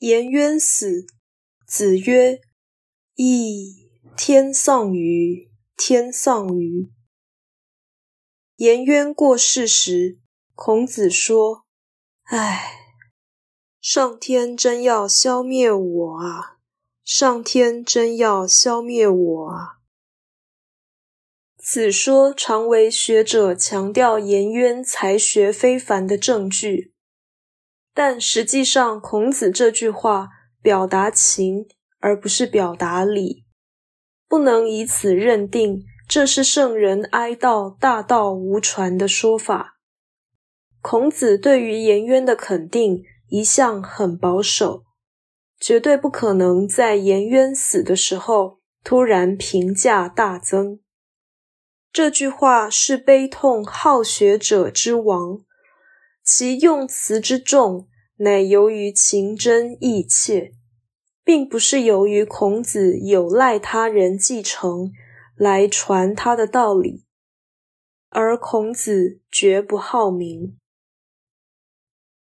颜渊死，子曰：“噫！天丧于，天丧于。”颜渊过世时，孔子说：“唉，上天真要消灭我啊！上天真要消灭我啊！”此说常为学者强调颜渊才学非凡的证据。但实际上，孔子这句话表达情，而不是表达理，不能以此认定这是圣人哀悼大道无传的说法。孔子对于颜渊的肯定一向很保守，绝对不可能在颜渊死的时候突然评价大增。这句话是悲痛好学者之亡。其用词之重，乃由于情真意切，并不是由于孔子有赖他人继承来传他的道理，而孔子绝不好名。